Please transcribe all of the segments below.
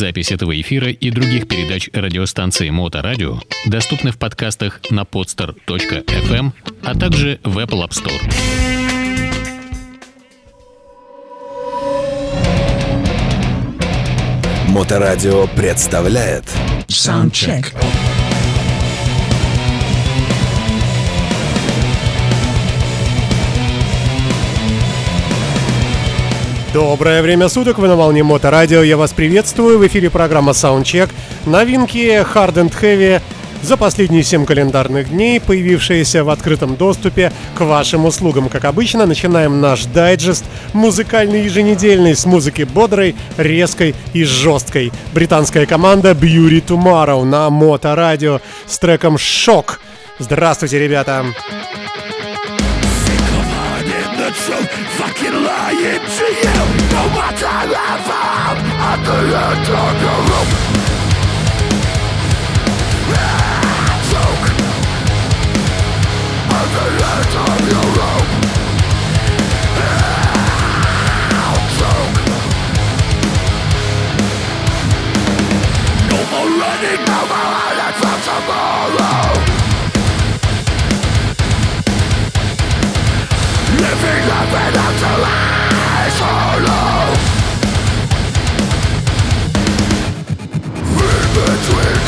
Запись этого эфира и других передач радиостанции Моторадио доступны в подкастах на podster.fm, а также в Apple App Store. Моторадио представляет Soundcheck. Доброе время суток, вы на волне Моторадио, я вас приветствую, в эфире программа Soundcheck. Новинки Hard and Heavy за последние 7 календарных дней, появившиеся в открытом доступе к вашим услугам. Как обычно, начинаем наш дайджест музыкальный еженедельный с музыки бодрой, резкой и жесткой. Британская команда Beauty Tomorrow на Моторадио с треком «Шок». Здравствуйте, ребята! No matter if I'm at the end of the rope At the end of your rope No more running, no more from tomorrow Living life without a life. between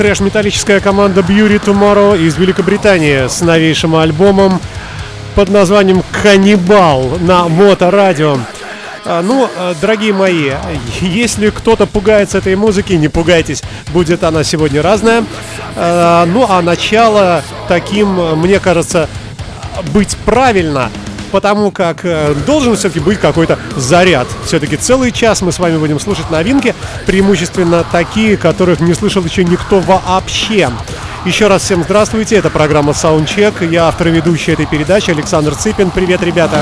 Трэш-металлическая команда Beauty Tomorrow из Великобритании с новейшим альбомом под названием «Каннибал» на Моторадио. А, Ну, э, дорогие мои, если кто-то пугается этой музыки, не пугайтесь, будет она сегодня разная. А, Ну, а начало таким, мне кажется, быть правильно, потому как э, должен все-таки быть какой-то заряд. Все-таки целый час мы с вами будем слушать новинки, преимущественно такие, которых не слышал еще никто вообще. Еще раз всем здравствуйте, это программа Soundcheck, я автор ведущий этой передачи Александр Цыпин. Привет, ребята!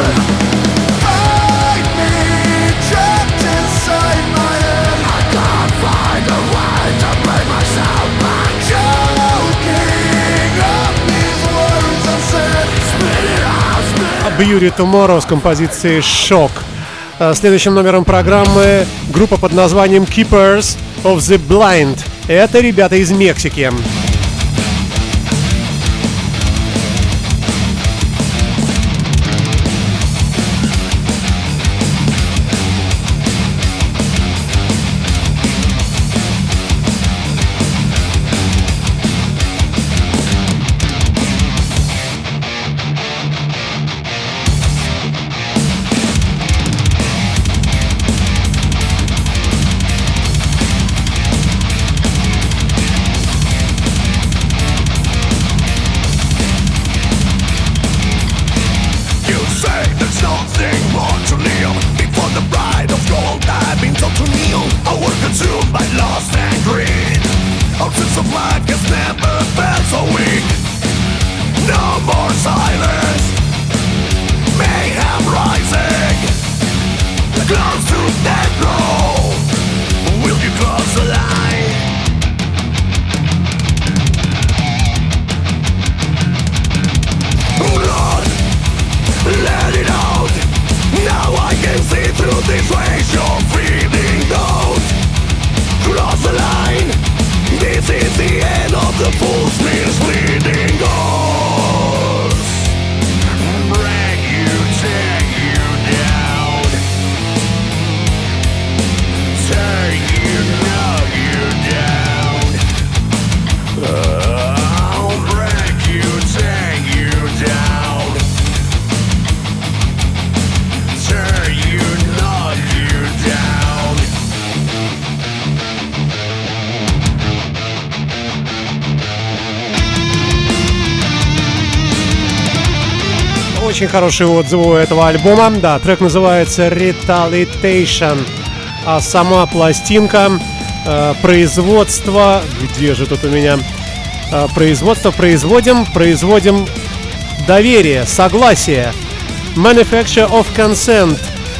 Beauty Tomorrow с композицией «Шок». А, Следующим номером программы группа под названием Keepers of the Blind. Это ребята из Мексики. You Очень хорошие отзывы у этого альбома. Да, трек называется Retaliation. А сама пластинка э, производство... Где же тут у меня? Э, производство производим, производим доверие, согласие. Manufacture of Consent.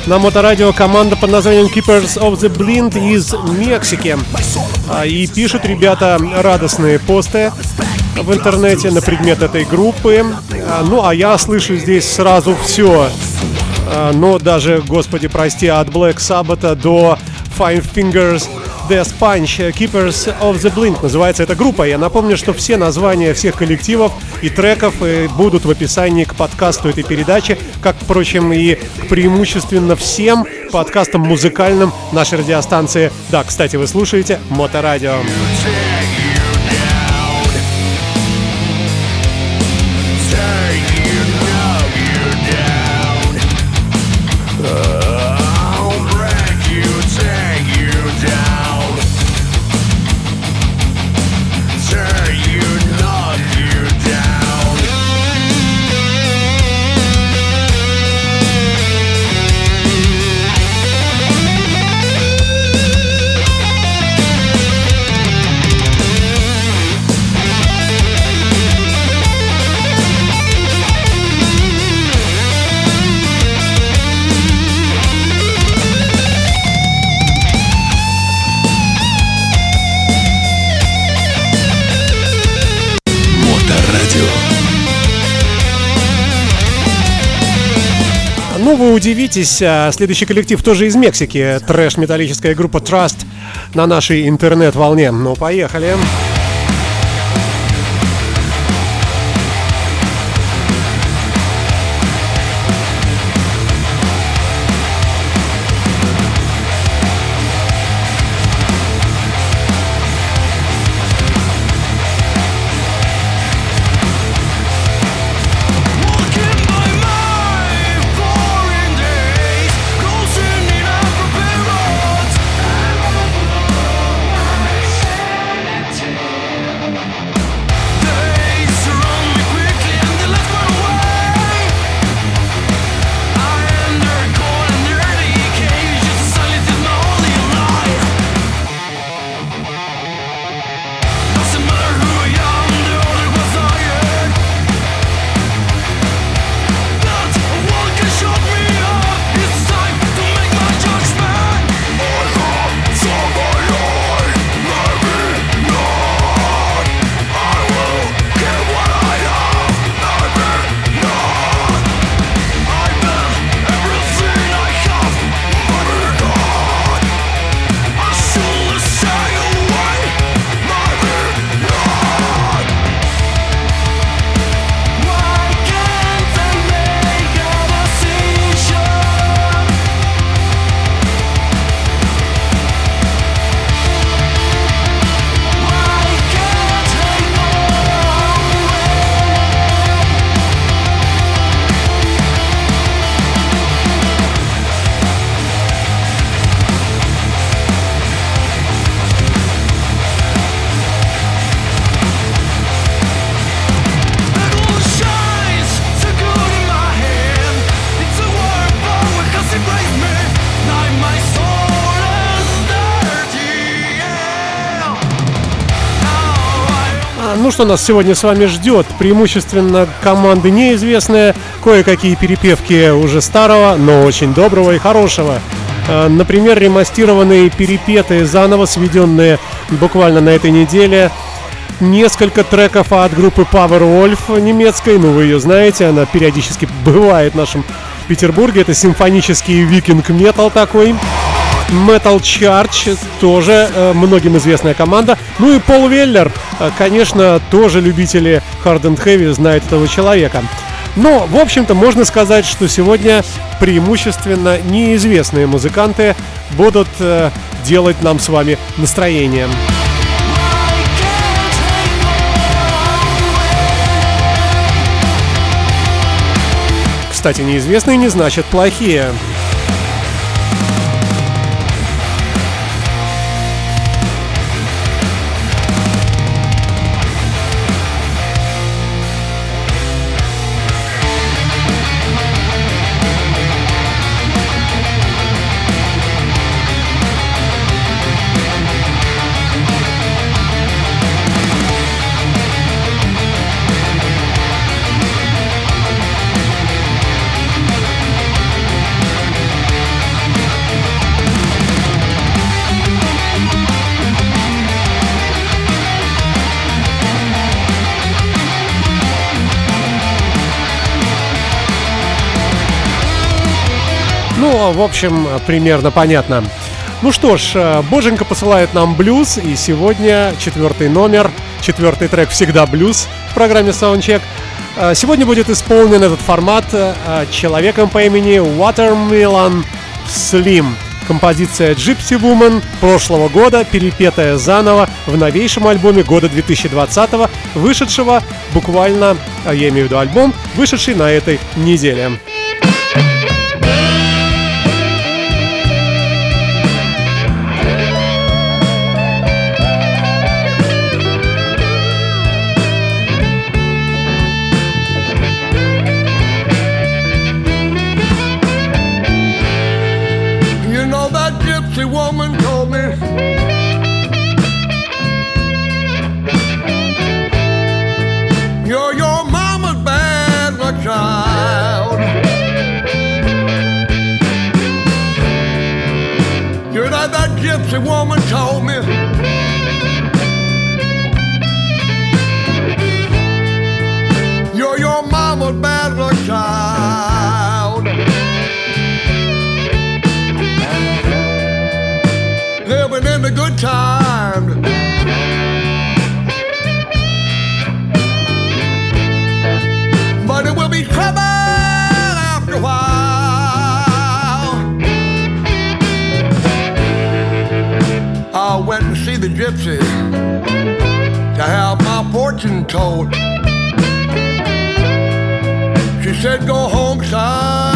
На моторадио команда под названием Keepers of the Blind из Мексики. А, и пишут ребята радостные посты в интернете на предмет этой группы. А, ну, а я слышу здесь сразу все. А, но даже, господи, прости, от Black Sabbath до Five Fingers Death Punch Keepers of the Blink называется эта группа. Я напомню, что все названия всех коллективов и треков э, будут в описании к подкасту этой передачи, как, впрочем, и преимущественно всем подкастам музыкальным нашей радиостанции. Да, кстати, вы слушаете Моторадио. Радио. Удивитесь, а, следующий коллектив тоже из Мексики. Трэш-металлическая группа Trust на нашей интернет-волне. Ну, поехали. Поехали. Что нас сегодня с вами ждет? Преимущественно команды неизвестные, кое-какие перепевки уже старого, но очень доброго и хорошего. А, например, ремастированные перепеты, заново сведенные буквально на этой неделе. Несколько треков от группы Power Wolf немецкой, ну вы ее знаете, она периодически бывает в нашем Петербурге. Это симфонический викинг-метал такой. Metal Charge, тоже э, многим известная команда. Ну и Пол Веллер, э, конечно, тоже любители Hard and Heavy знают этого человека. Но, в общем-то, можно сказать, что сегодня преимущественно неизвестные музыканты будут э, делать нам с вами настроение. Кстати, неизвестные не значит плохие. В общем, примерно понятно. Ну что ж, э, Боженька посылает нам блюз, и сегодня четвертый номер, четвертый трек «Всегда блюз» в программе Soundcheck. Э, сегодня будет исполнен этот формат э, человеком по имени Watermelon Slim. Композиция Gypsy Woman прошлого года, перепетая заново в новейшем альбоме года 2020, вышедшего буквально, я имею в виду альбом, вышедший на этой неделе. The gypsy to have my fortune told. She said, Go home, son,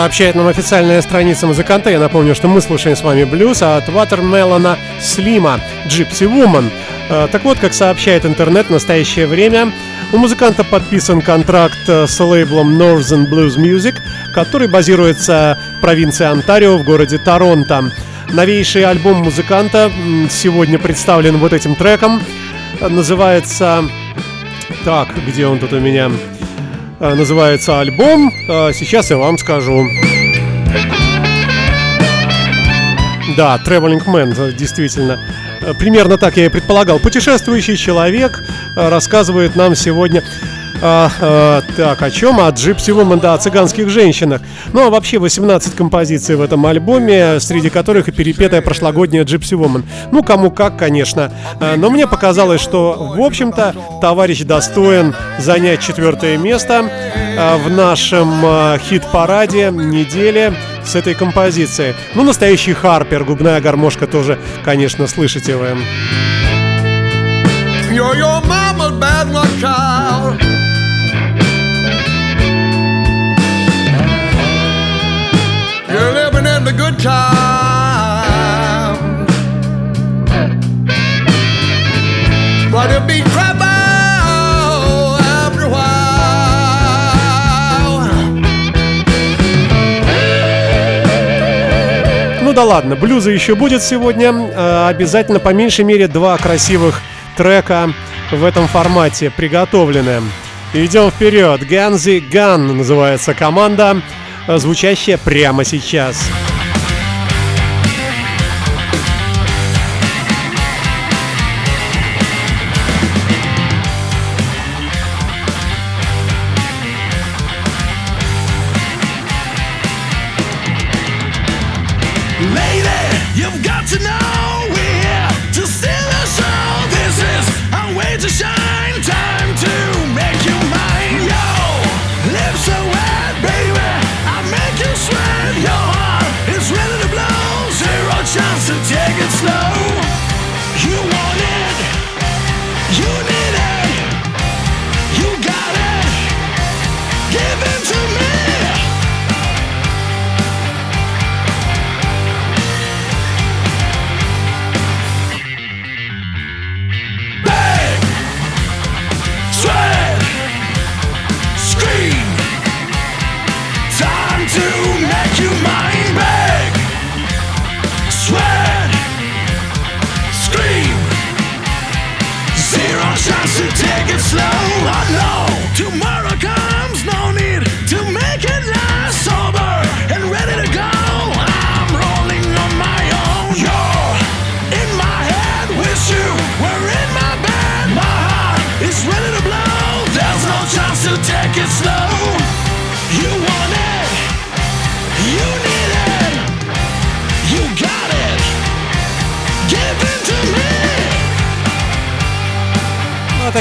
сообщает нам официальная страница музыканта. Я напомню, что мы слушаем с вами блюз от Watermelon Слима Gypsy Woman. Э, так вот, как сообщает интернет в настоящее время, у музыканта подписан контракт э, с лейблом Northern Blues Music, который базируется в провинции Онтарио в городе Торонто. Новейший альбом музыканта сегодня представлен вот этим треком. Называется... Так, где он тут у меня? Э, называется альбом. Э, сейчас я вам скажу. Да, Traveling Man, э, действительно. Примерно так я и предполагал. Путешествующий человек рассказывает нам сегодня а, а, так, о чем? О Gypsy Woman, да, о цыганских женщинах. Ну, а вообще 18 композиций в этом альбоме, среди которых и перепетая прошлогодняя Gypsy Woman. Ну, кому как, конечно. А, но мне показалось, что, в общем-то, товарищ достоин занять четвертое место а, в нашем а, хит-параде недели с этой композицией. Ну, настоящий Харпер, губная гармошка тоже, конечно, слышите вы. You're your mama's да ладно, блюза еще будет сегодня. Э, обязательно по меньшей мере два красивых трека в этом формате приготовлены. Идем вперед. Ганзи Ган называется команда звучащая прямо сейчас.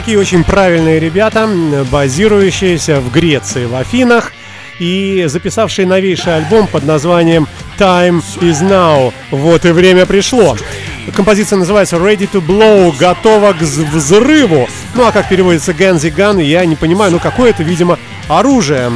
Такие очень правильные ребята, базирующиеся в Греции, в Афинах, и записавшие новейший альбом под названием Time is Now. Вот и время пришло. Композиция называется Ready to Blow, готова к взрыву. Ну а как переводится Ганзи Ган, я не понимаю, ну какое это, видимо, оружие.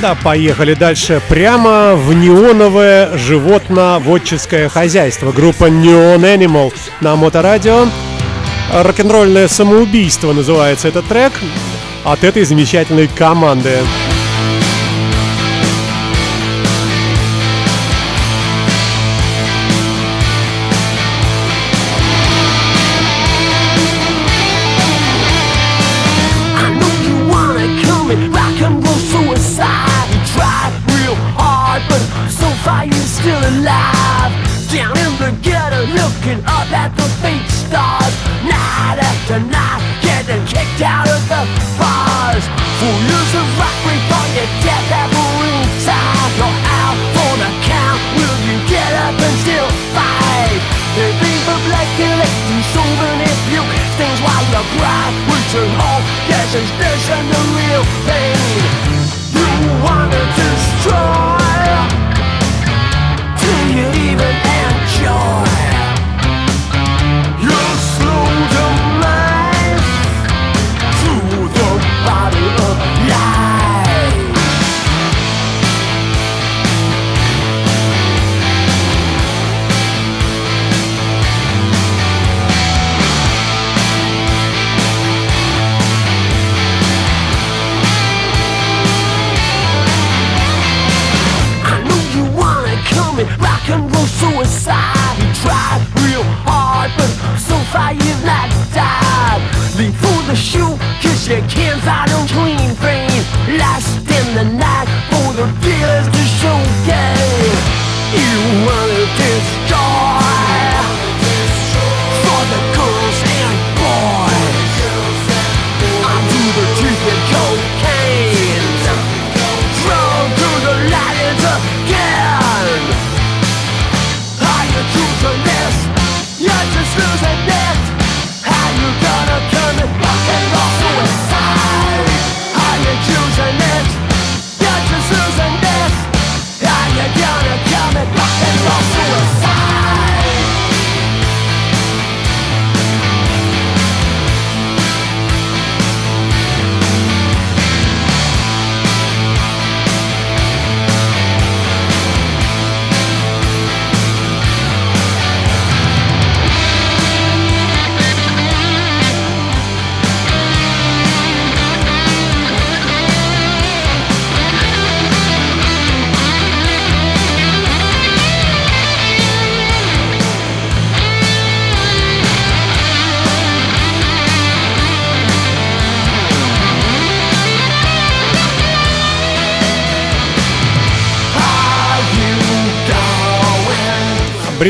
Да, поехали дальше. Прямо в неоновое животноводческое хозяйство. Группа Neon Animal на Моторадио. Рок-н-ролльное самоубийство называется этот трек от этой замечательной команды. cry We turn all guesses, this and the real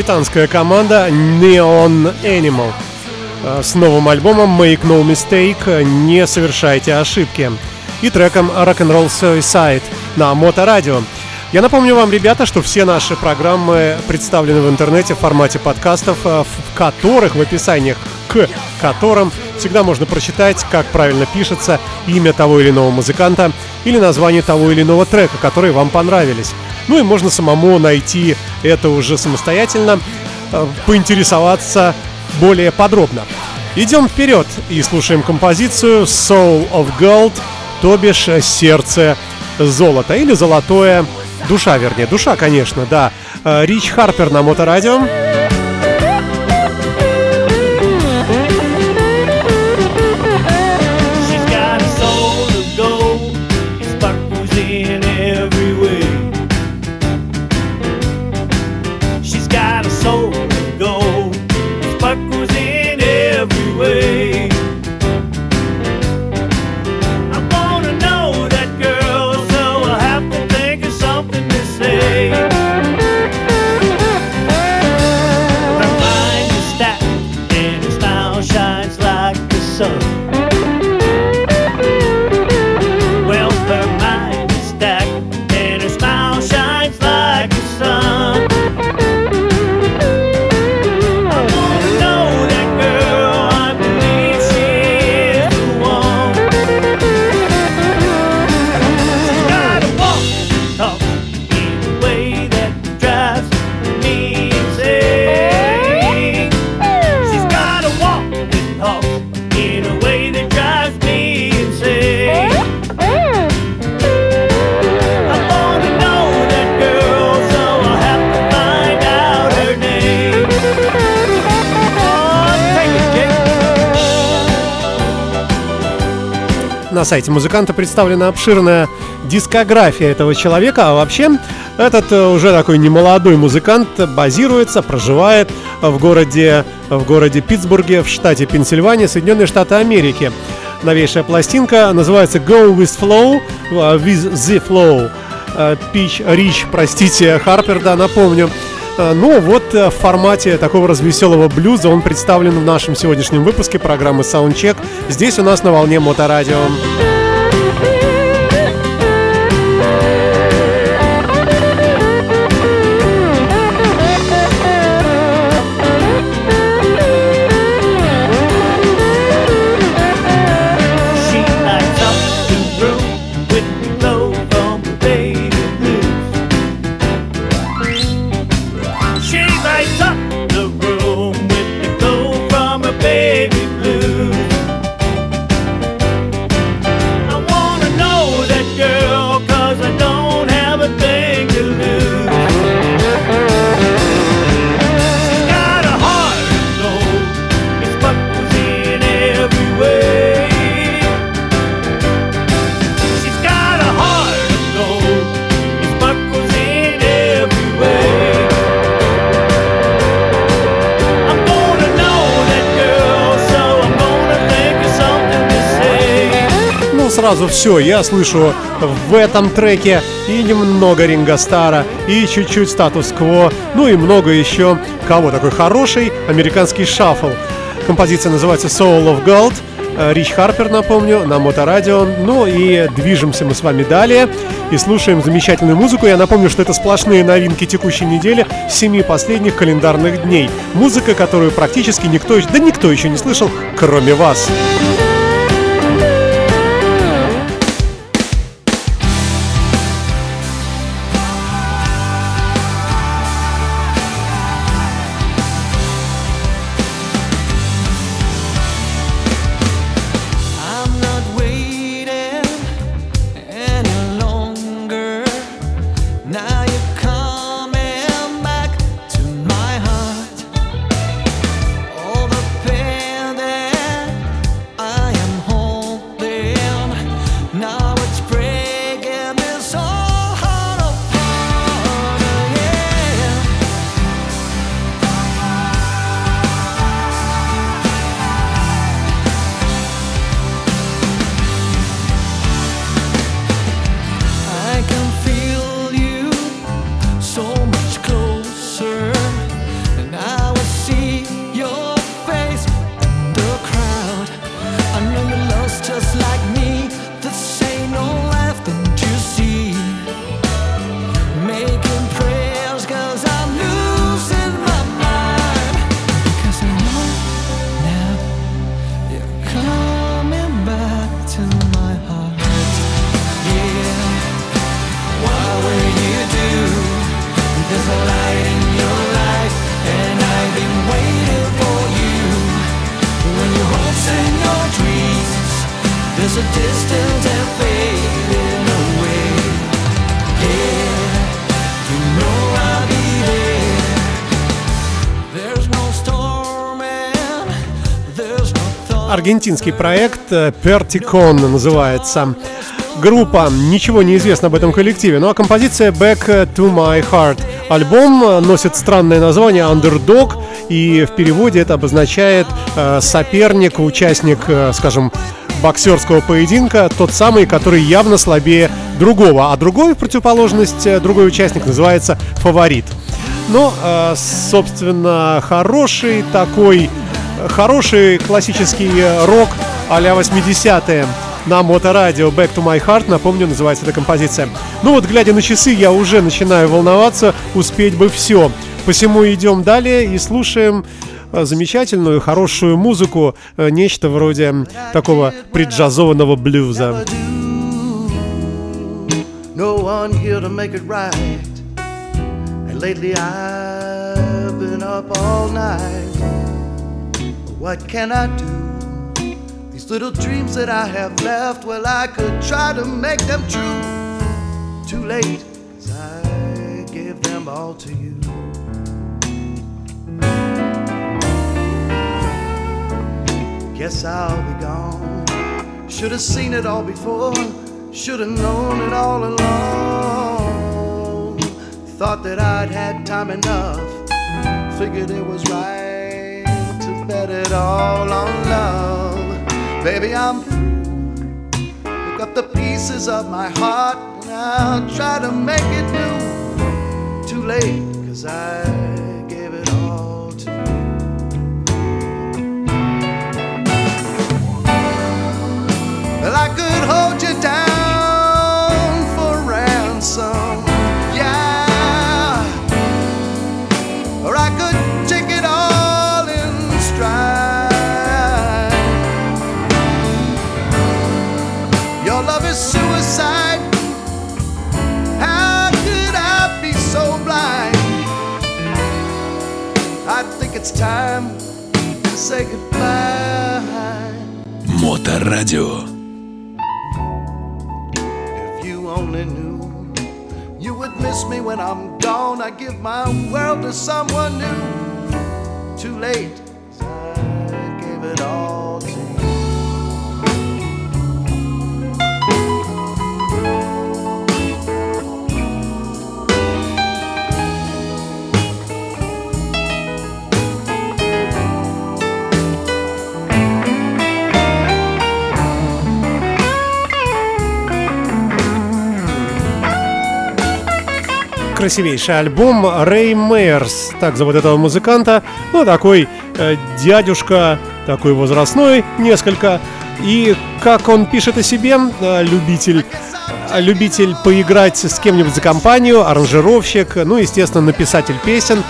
британская команда Neon Animal э, с новым альбомом Make No Mistake «Не совершайте ошибки» и треком Rock'n'Roll Suicide на Моторадио. Я напомню вам, ребята, что все наши программы представлены в интернете в формате подкастов, э, в которых в описаниях к которым всегда можно прочитать, как правильно пишется имя того или иного музыканта или название того или иного трека, которые вам понравились. Ну и можно самому найти это уже самостоятельно, э, поинтересоваться более подробно. Идем вперед и слушаем композицию Soul of Gold, то бишь сердце золота или золотое, душа вернее, душа, конечно, да. Э, Рич Харпер на моторадио. На сайте музыканта представлена обширная дискография этого человека, а вообще этот э, уже такой немолодой музыкант базируется, проживает в городе, в городе Питтсбурге в штате Пенсильвания, Соединенные Штаты Америки. Новейшая пластинка называется Go With Flow, э, With The Flow. Пич Рич, простите, Харпер, да, напомню. Э, ну вот в формате такого развеселого блюза он представлен в нашем сегодняшнем выпуске программы Soundcheck. Здесь у нас на волне Моторадио. Сразу все. Я слышу в этом треке и немного Ринга Стара, и чуть-чуть статус-кво, ну и много еще кого такой хороший американский шаффл. Композиция называется Soul of Gold. Э, Рич Харпер, напомню, на Моторадио. Ну и движемся мы с вами далее и слушаем замечательную музыку. Я напомню, что это сплошные новинки текущей недели, семи последних календарных дней. Музыка, которую практически никто, да никто еще не слышал, кроме вас. Аргентинский проект Perticon называется. Группа, ничего не известно об этом коллективе, ну а композиция Back to My Heart. Альбом носит странное название Underdog, и в переводе это обозначает э, соперник, участник, э, скажем, боксерского поединка, тот самый, который явно слабее другого, а другой, в противоположность, э, другой участник называется фаворит. Ну, э, собственно, хороший такой хороший классический э, рок а-ля 80-е на моторадио Back to My Heart, напомню, называется эта композиция. Ну вот, глядя на часы, я уже начинаю волноваться, успеть бы все. Посему идем далее и слушаем э, замечательную, хорошую музыку, э, нечто вроде такого преджазованного блюза. Lately I've been up all night. What can I do? These little dreams that I have left, well, I could try to make them true. Too late, cause I gave them all to you. Guess I'll be gone. Should have seen it all before, should have known it all along. Thought that I'd had time enough, figured it was right bet it all on love. Baby, I'm through. Pick up the pieces of my heart I'll try to make it new. Too late, cause I give my world to someone new. Красивейший альбом Рэй Мейерс, так зовут этого музыканта, ну такой э, дядюшка, такой возрастной несколько, и как он пишет о себе, э, любитель э, любитель поиграть с кем-нибудь за компанию, аранжировщик, ну, естественно, написатель песен.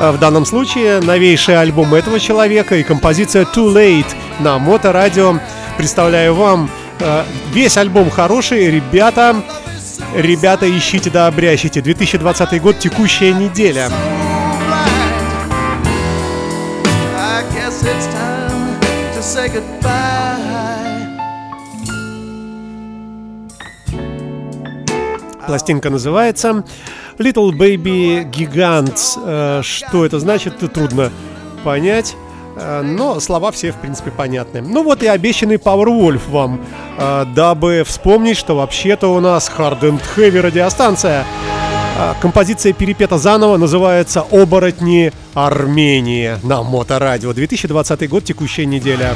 Э, В данном случае новейший альбом этого человека и композиция Too Late на моторадио. Представляю вам, э, весь альбом хороший, ребята, Ребята, ищите да обрящите. 2020 год, текущая неделя. Пластинка называется Little Baby Gigants. Э, Что это значит, трудно понять. Э, Но слова все, в принципе, понятны. Ну вот и обещанный Powerwolf вам, э, дабы вспомнить, что вообще-то у нас Hard and Heavy радиостанция. Э, Композиция перепета заново называется «Оборотни Армении» на Моторадио. 2020 год, текущая неделя.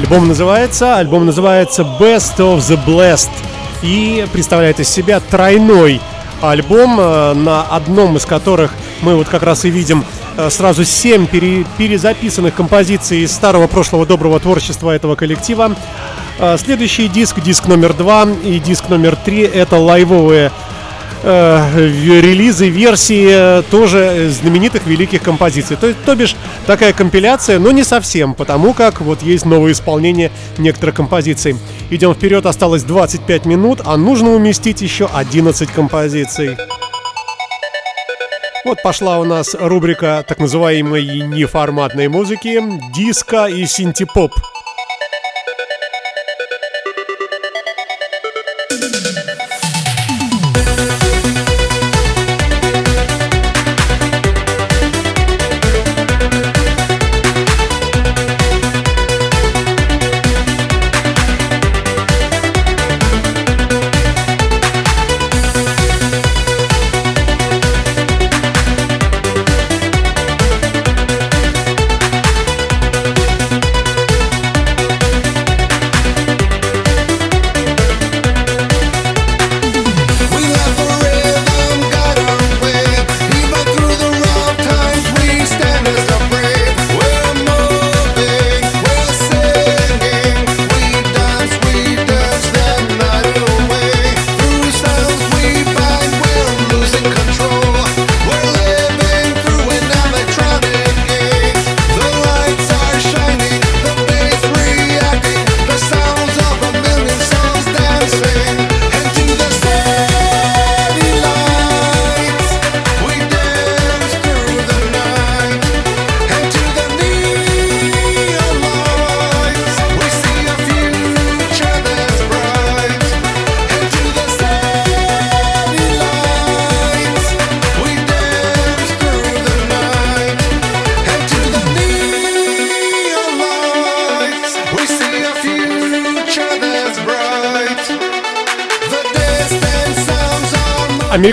Альбом называется, альбом называется Best of the Blessed и представляет из себя тройной альбом, э, на одном из которых мы вот как раз и видим э, сразу семь пере, перезаписанных композиций из старого прошлого доброго творчества этого коллектива. Э, следующий диск, диск номер два и диск номер три это лайвовые э, релизы, версии тоже знаменитых великих композиций. То, то бишь такая компиляция, но не совсем, потому как вот есть новое исполнение некоторых композиций. Идем вперед, осталось 25 минут, а нужно уместить еще 11 композиций. Вот пошла у нас рубрика так называемой неформатной музыки, диско и синтепоп. поп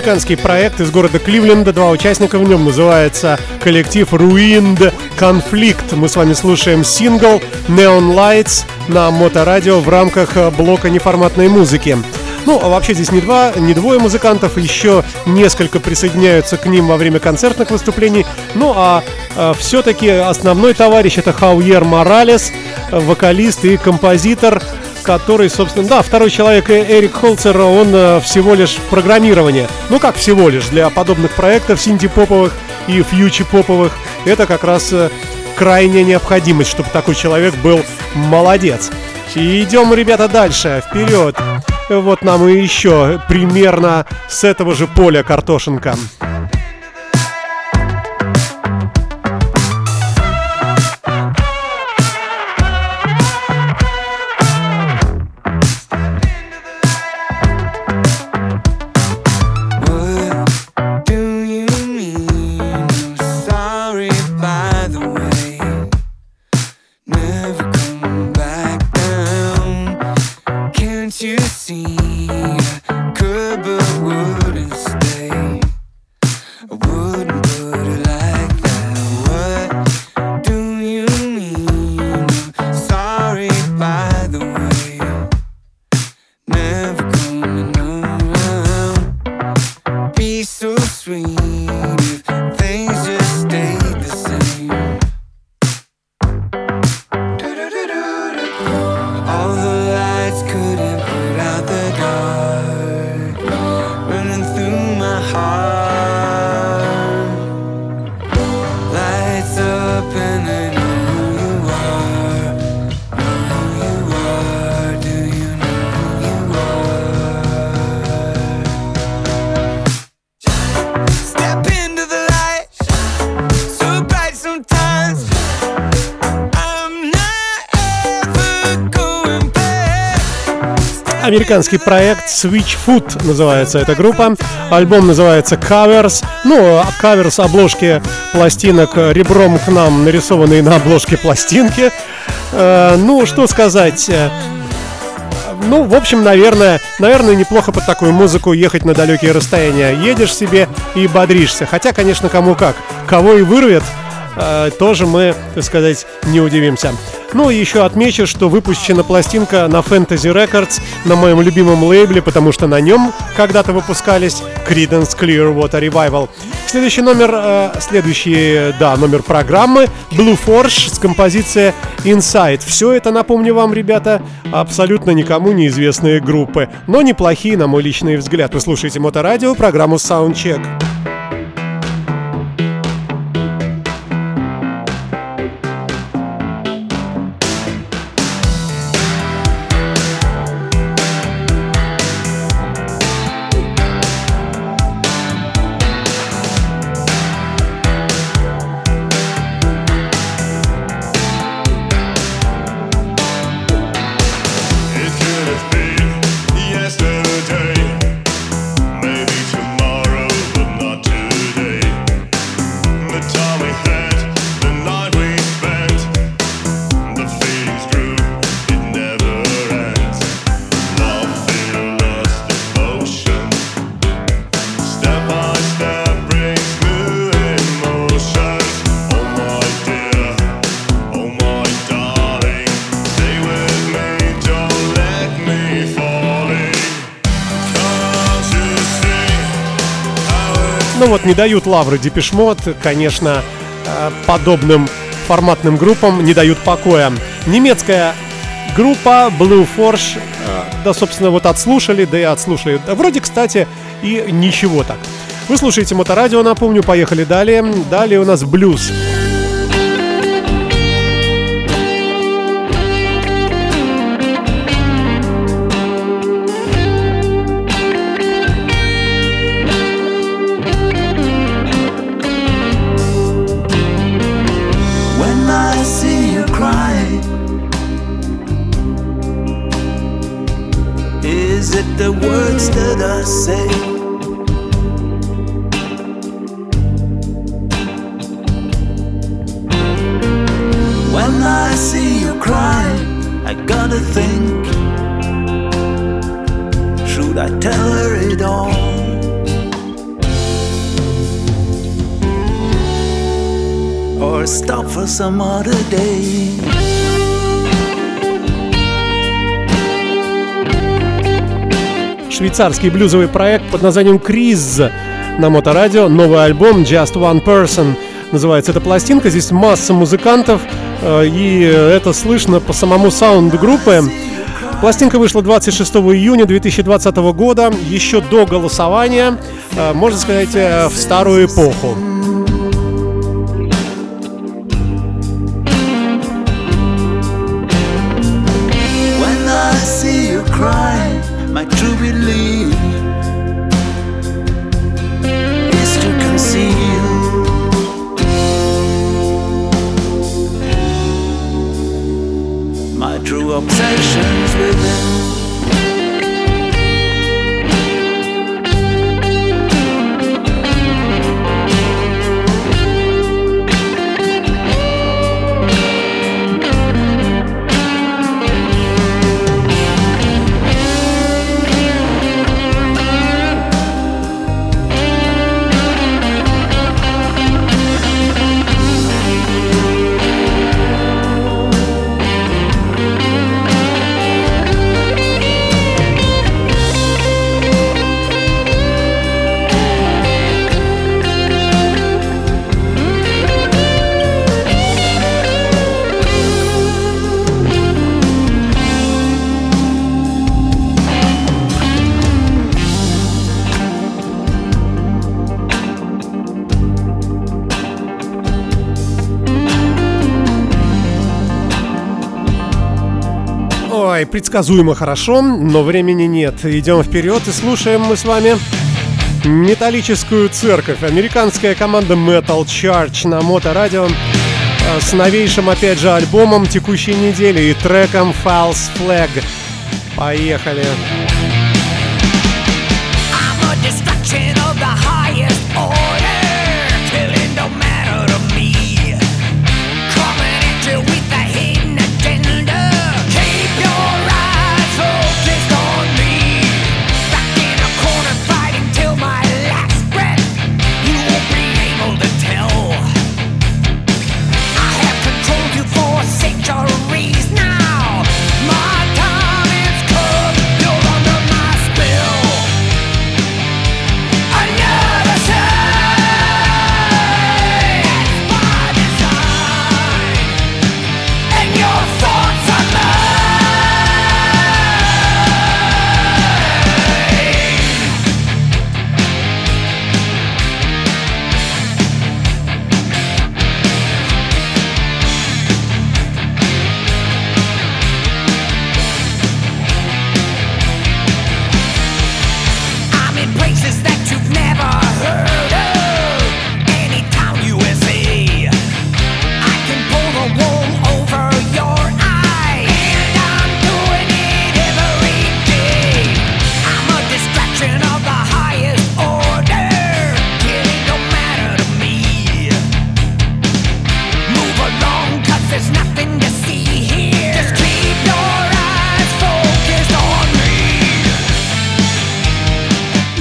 американский проект из города Кливленда. Два участника в нем называется коллектив Ruined Conflict. Мы с вами слушаем сингл Neon Lights на моторадио в рамках блока неформатной музыки. Ну, а вообще здесь не два, не двое музыкантов, еще несколько присоединяются к ним во время концертных выступлений. Ну, а, а все-таки основной товарищ это Хауер Моралес, вокалист и композитор который, собственно, да, второй человек э, Эрик Холцер, он э, всего лишь программирование. Ну как всего лишь, для подобных проектов синди-поповых и фьючи-поповых это как раз э, крайняя необходимость, чтобы такой человек был молодец. И идем, ребята, дальше, вперед. Вот нам и еще примерно с этого же поля картошинка. Американский проект Switchfoot называется эта группа. Альбом называется Covers. Ну, каверс обложки пластинок ребром к нам, нарисованные на обложке пластинки. Э, ну, что сказать... Э, ну, в общем, наверное, наверное, неплохо под такую музыку ехать на далекие расстояния. Едешь себе и бодришься. Хотя, конечно, кому как. Кого и вырвет, э, тоже мы, так сказать, не удивимся. Ну и еще отмечу, что выпущена пластинка на Fantasy Records, на моем любимом лейбле, потому что на нем когда-то выпускались Creedence Clearwater Revival. Следующий номер, э, следующий, да, номер программы Blue Forge с композицией Inside. Все это, напомню вам, ребята, абсолютно никому неизвестные группы, но неплохие, на мой личный взгляд. Вы слушаете Моторадио, программу Soundcheck. Не дают лавры Депешмот, конечно, э, подобным форматным группам не дают покоя. Немецкая группа Blue Forge, э, да, собственно, вот отслушали, да и отслушали. Да, Вроде, кстати, и ничего так. Вы слушаете Моторадио, напомню, поехали далее. Далее у нас блюз. when Is it the words that I say? When I see you cry, I gotta think. Should I tell her it all? or stop for some other day. Швейцарский блюзовый проект под названием Криз на Моторадио. Новый альбом Just One Person называется эта пластинка. Здесь масса музыкантов, э, и это слышно по самому саунду группы. Пластинка вышла 26 июня 2020 года, еще до голосования, э, можно сказать, э, в старую эпоху. Предсказуемо хорошо, но времени нет. Идем вперед и слушаем мы с вами Металлическую церковь. Американская команда Metal Charge на Моторадио э, с новейшим, опять же, альбомом текущей недели и треком False Flag. Поехали. I'm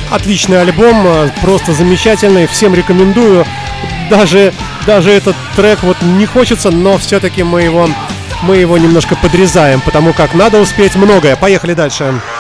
Отличный альбом, э, просто замечательный, всем рекомендую. Даже, даже этот трек вот не хочется, но все-таки мы его, мы его немножко подрезаем, потому как надо успеть многое. Поехали дальше. They've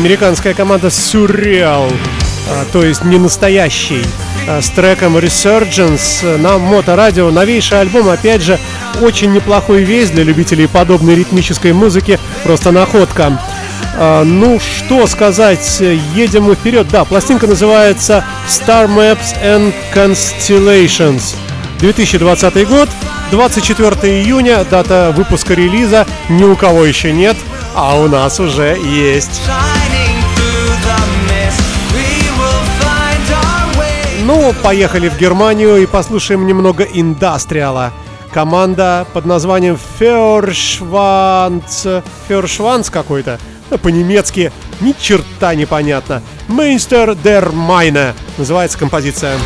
Американская команда Surreal, а, то есть не настоящий, а, с треком Resurgence на моторадио. Новейший альбом, опять же, очень неплохой весь для любителей подобной ритмической музыки, просто находка. А, Ну, что сказать, едем мы вперед. Да, пластинка называется Star Maps and Constellations. 2020 год, 24 июня, дата выпуска релиза. Ни у кого еще нет, а у нас уже есть. Ну, поехали в Германию и послушаем немного индастриала. Команда под названием Фершванц... Фершванц какой-то. Ну, по-немецки ни черта непонятно. Мейнстер дер Майне называется композиция.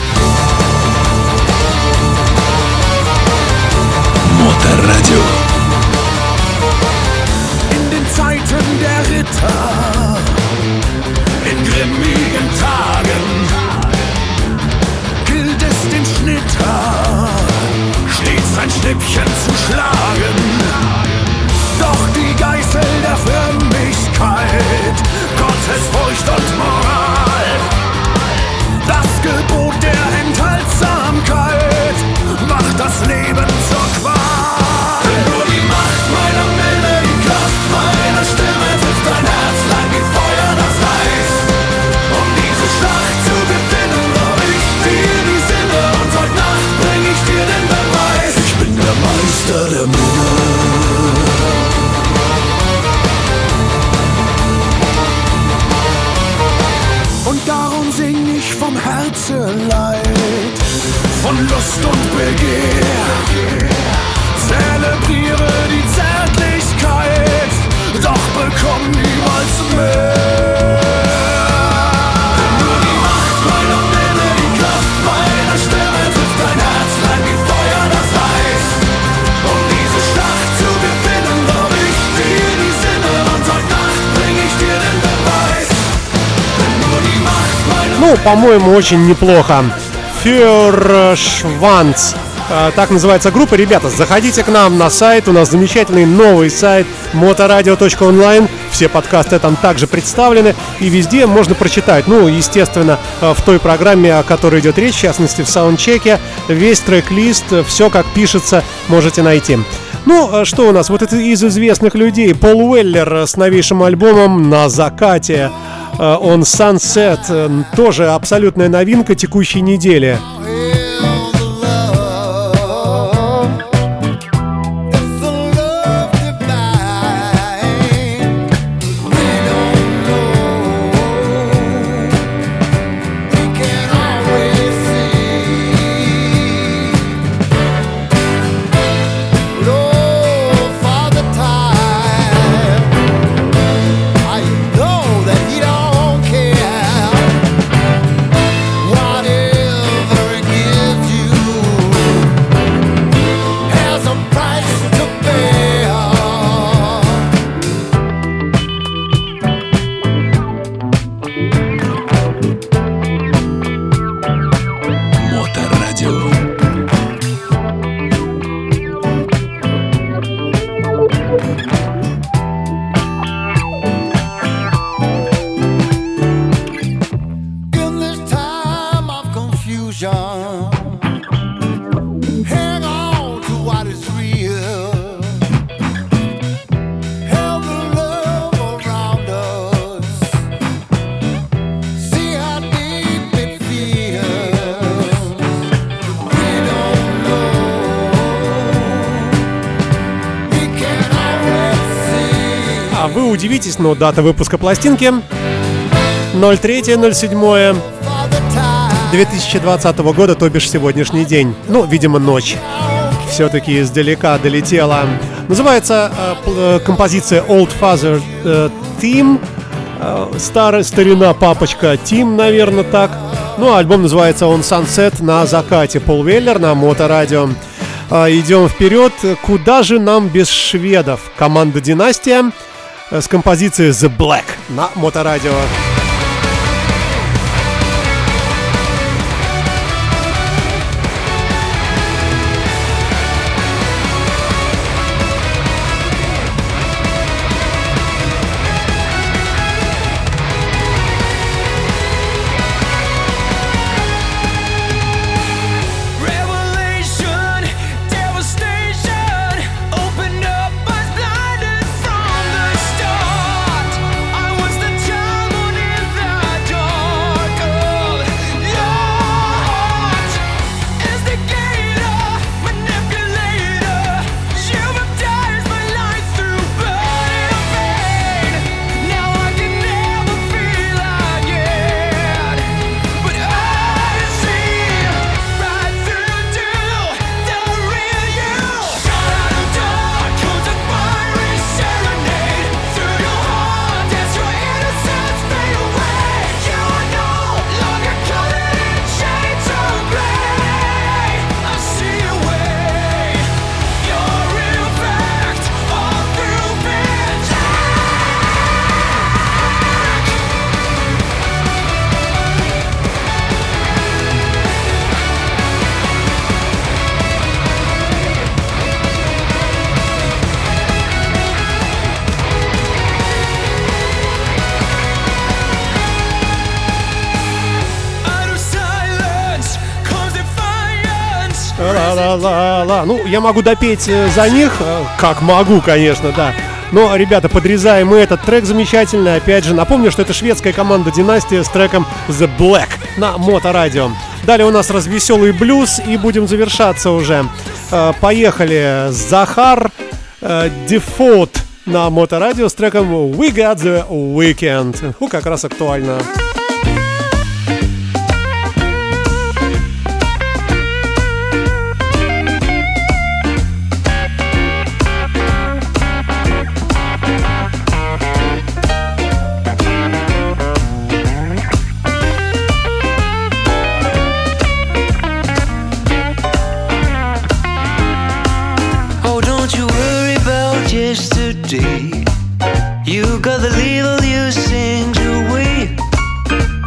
Von Lust und Begehr. Zelebriere die Zärtlichkeit, doch bekomm niemals mehr. Um Ну, по-моему, очень неплохо. Фершванц. А, Так называется группа. Ребята, заходите к нам на сайт. У нас замечательный новый сайт motoradio.online. Все подкасты там также представлены. И везде можно прочитать. Ну, естественно, а, в той программе, о которой идет речь, в частности, в саундчеке, весь трек-лист, все как пишется, можете найти. Ну, а что у нас? Вот это из известных людей. Пол Уэллер с новейшим альбомом «На закате». Э, Он Sunset, э, тоже абсолютная новинка текущей недели. Удивитесь, но дата выпуска пластинки 03.07 2020 года, то бишь сегодняшний день. Ну, видимо, ночь. Все-таки издалека долетела. Называется э, э, композиция Old Father э, Team. Э, старая старина папочка Тим, наверное, так. Ну, а альбом называется он Sunset на закате. Пол Веллер на моторадио. Э, идем вперед. Куда же нам без шведов? Команда Династия с композицией The Black на моторадио. Ла-ла-ла-ла. Ну, я могу допеть э, за них, э, как могу, конечно, да. Но, ребята, подрезаем мы этот трек замечательный. Опять же, напомню, что это шведская команда Династия с треком The Black на Моторадио. Далее у нас развеселый блюз и будем завершаться уже. Э, Поехали. Захар э, на Моторадио с треком We Got The Weekend. Ну, как раз актуально.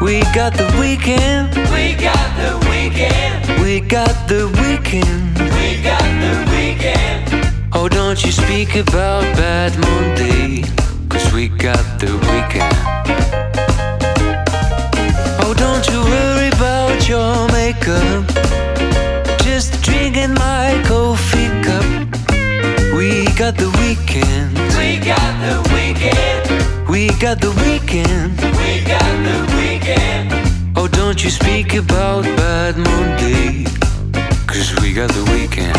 We got the weekend. We got the weekend. We got the weekend. We got the weekend. Oh, don't you speak about bad Monday. Cause we got the weekend. Oh, don't you worry about your makeup. Just drinking my coffee cup. We got the weekend. We got the got the weekend. We got the weekend. Oh, don't you speak about bad Monday. Cause we got the weekend.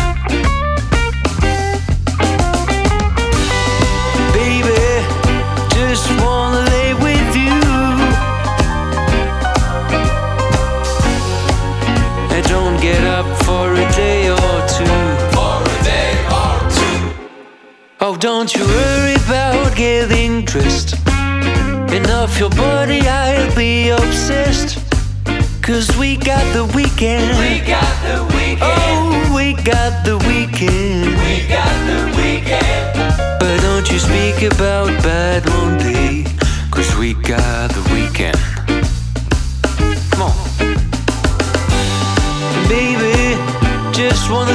Baby, just wanna lay with you. And don't get up for a day or two. For a day or two. Oh, don't you worry about getting dressed. Enough your body, I'll be obsessed. Cause we got the weekend. We got the weekend. Oh, we got the weekend. We got the weekend. But don't you speak about bad Monday. Cause we got the weekend. Come on. Baby, just wanna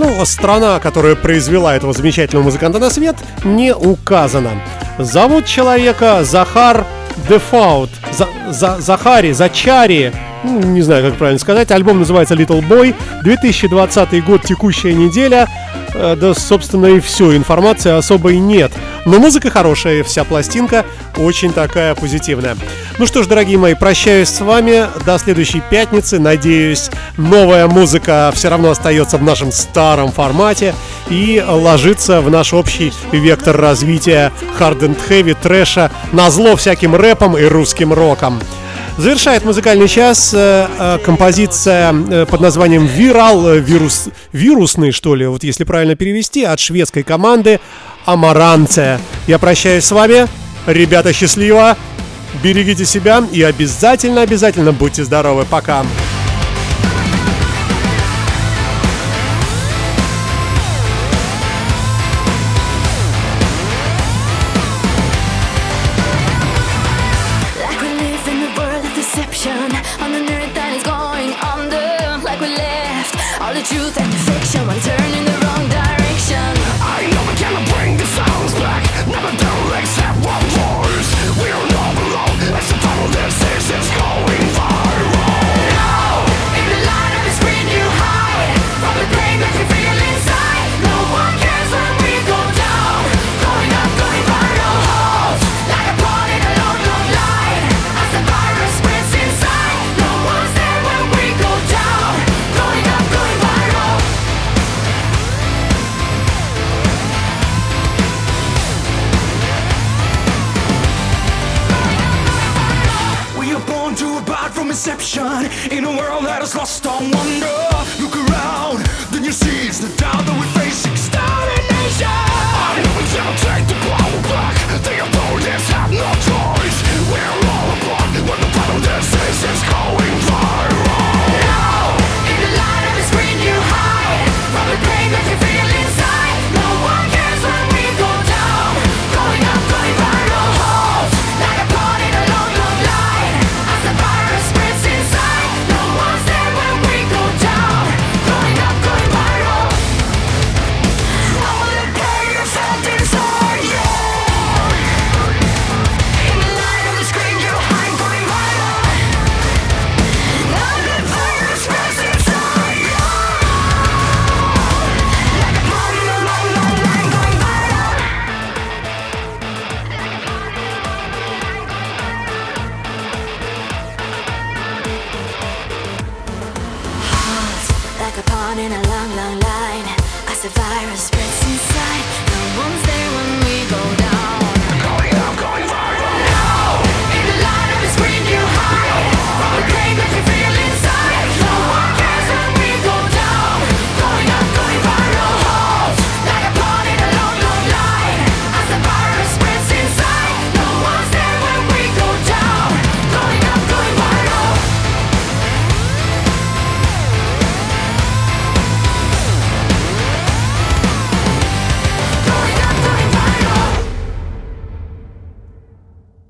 Ну, страна, которая произвела этого замечательного музыканта на свет, не указана. Зовут человека Захар Default, за, за, Захари, Зачари, ну, не знаю, как правильно сказать. Альбом называется Little Boy. 2020 год, текущая неделя. Э, да, собственно, и все. Информации особой нет. Но музыка хорошая, вся пластинка очень такая позитивная. Ну что ж, дорогие мои, прощаюсь с вами до следующей пятницы. Надеюсь, новая музыка все равно остается в нашем старом формате и ложится в наш общий вектор развития hard and heavy, трэша, на зло всяким рэпом и русским роком. Завершает музыкальный час э, э, композиция э, под названием «Вирал», э, вирус, вирусный, что ли, вот если правильно перевести, от шведской команды «Амаранце». Я прощаюсь с вами. Ребята, счастливо! Берегите себя и обязательно-обязательно будьте здоровы. Пока! Inception In a world that is lost on wonder. Look around, then you see it's the doubt that we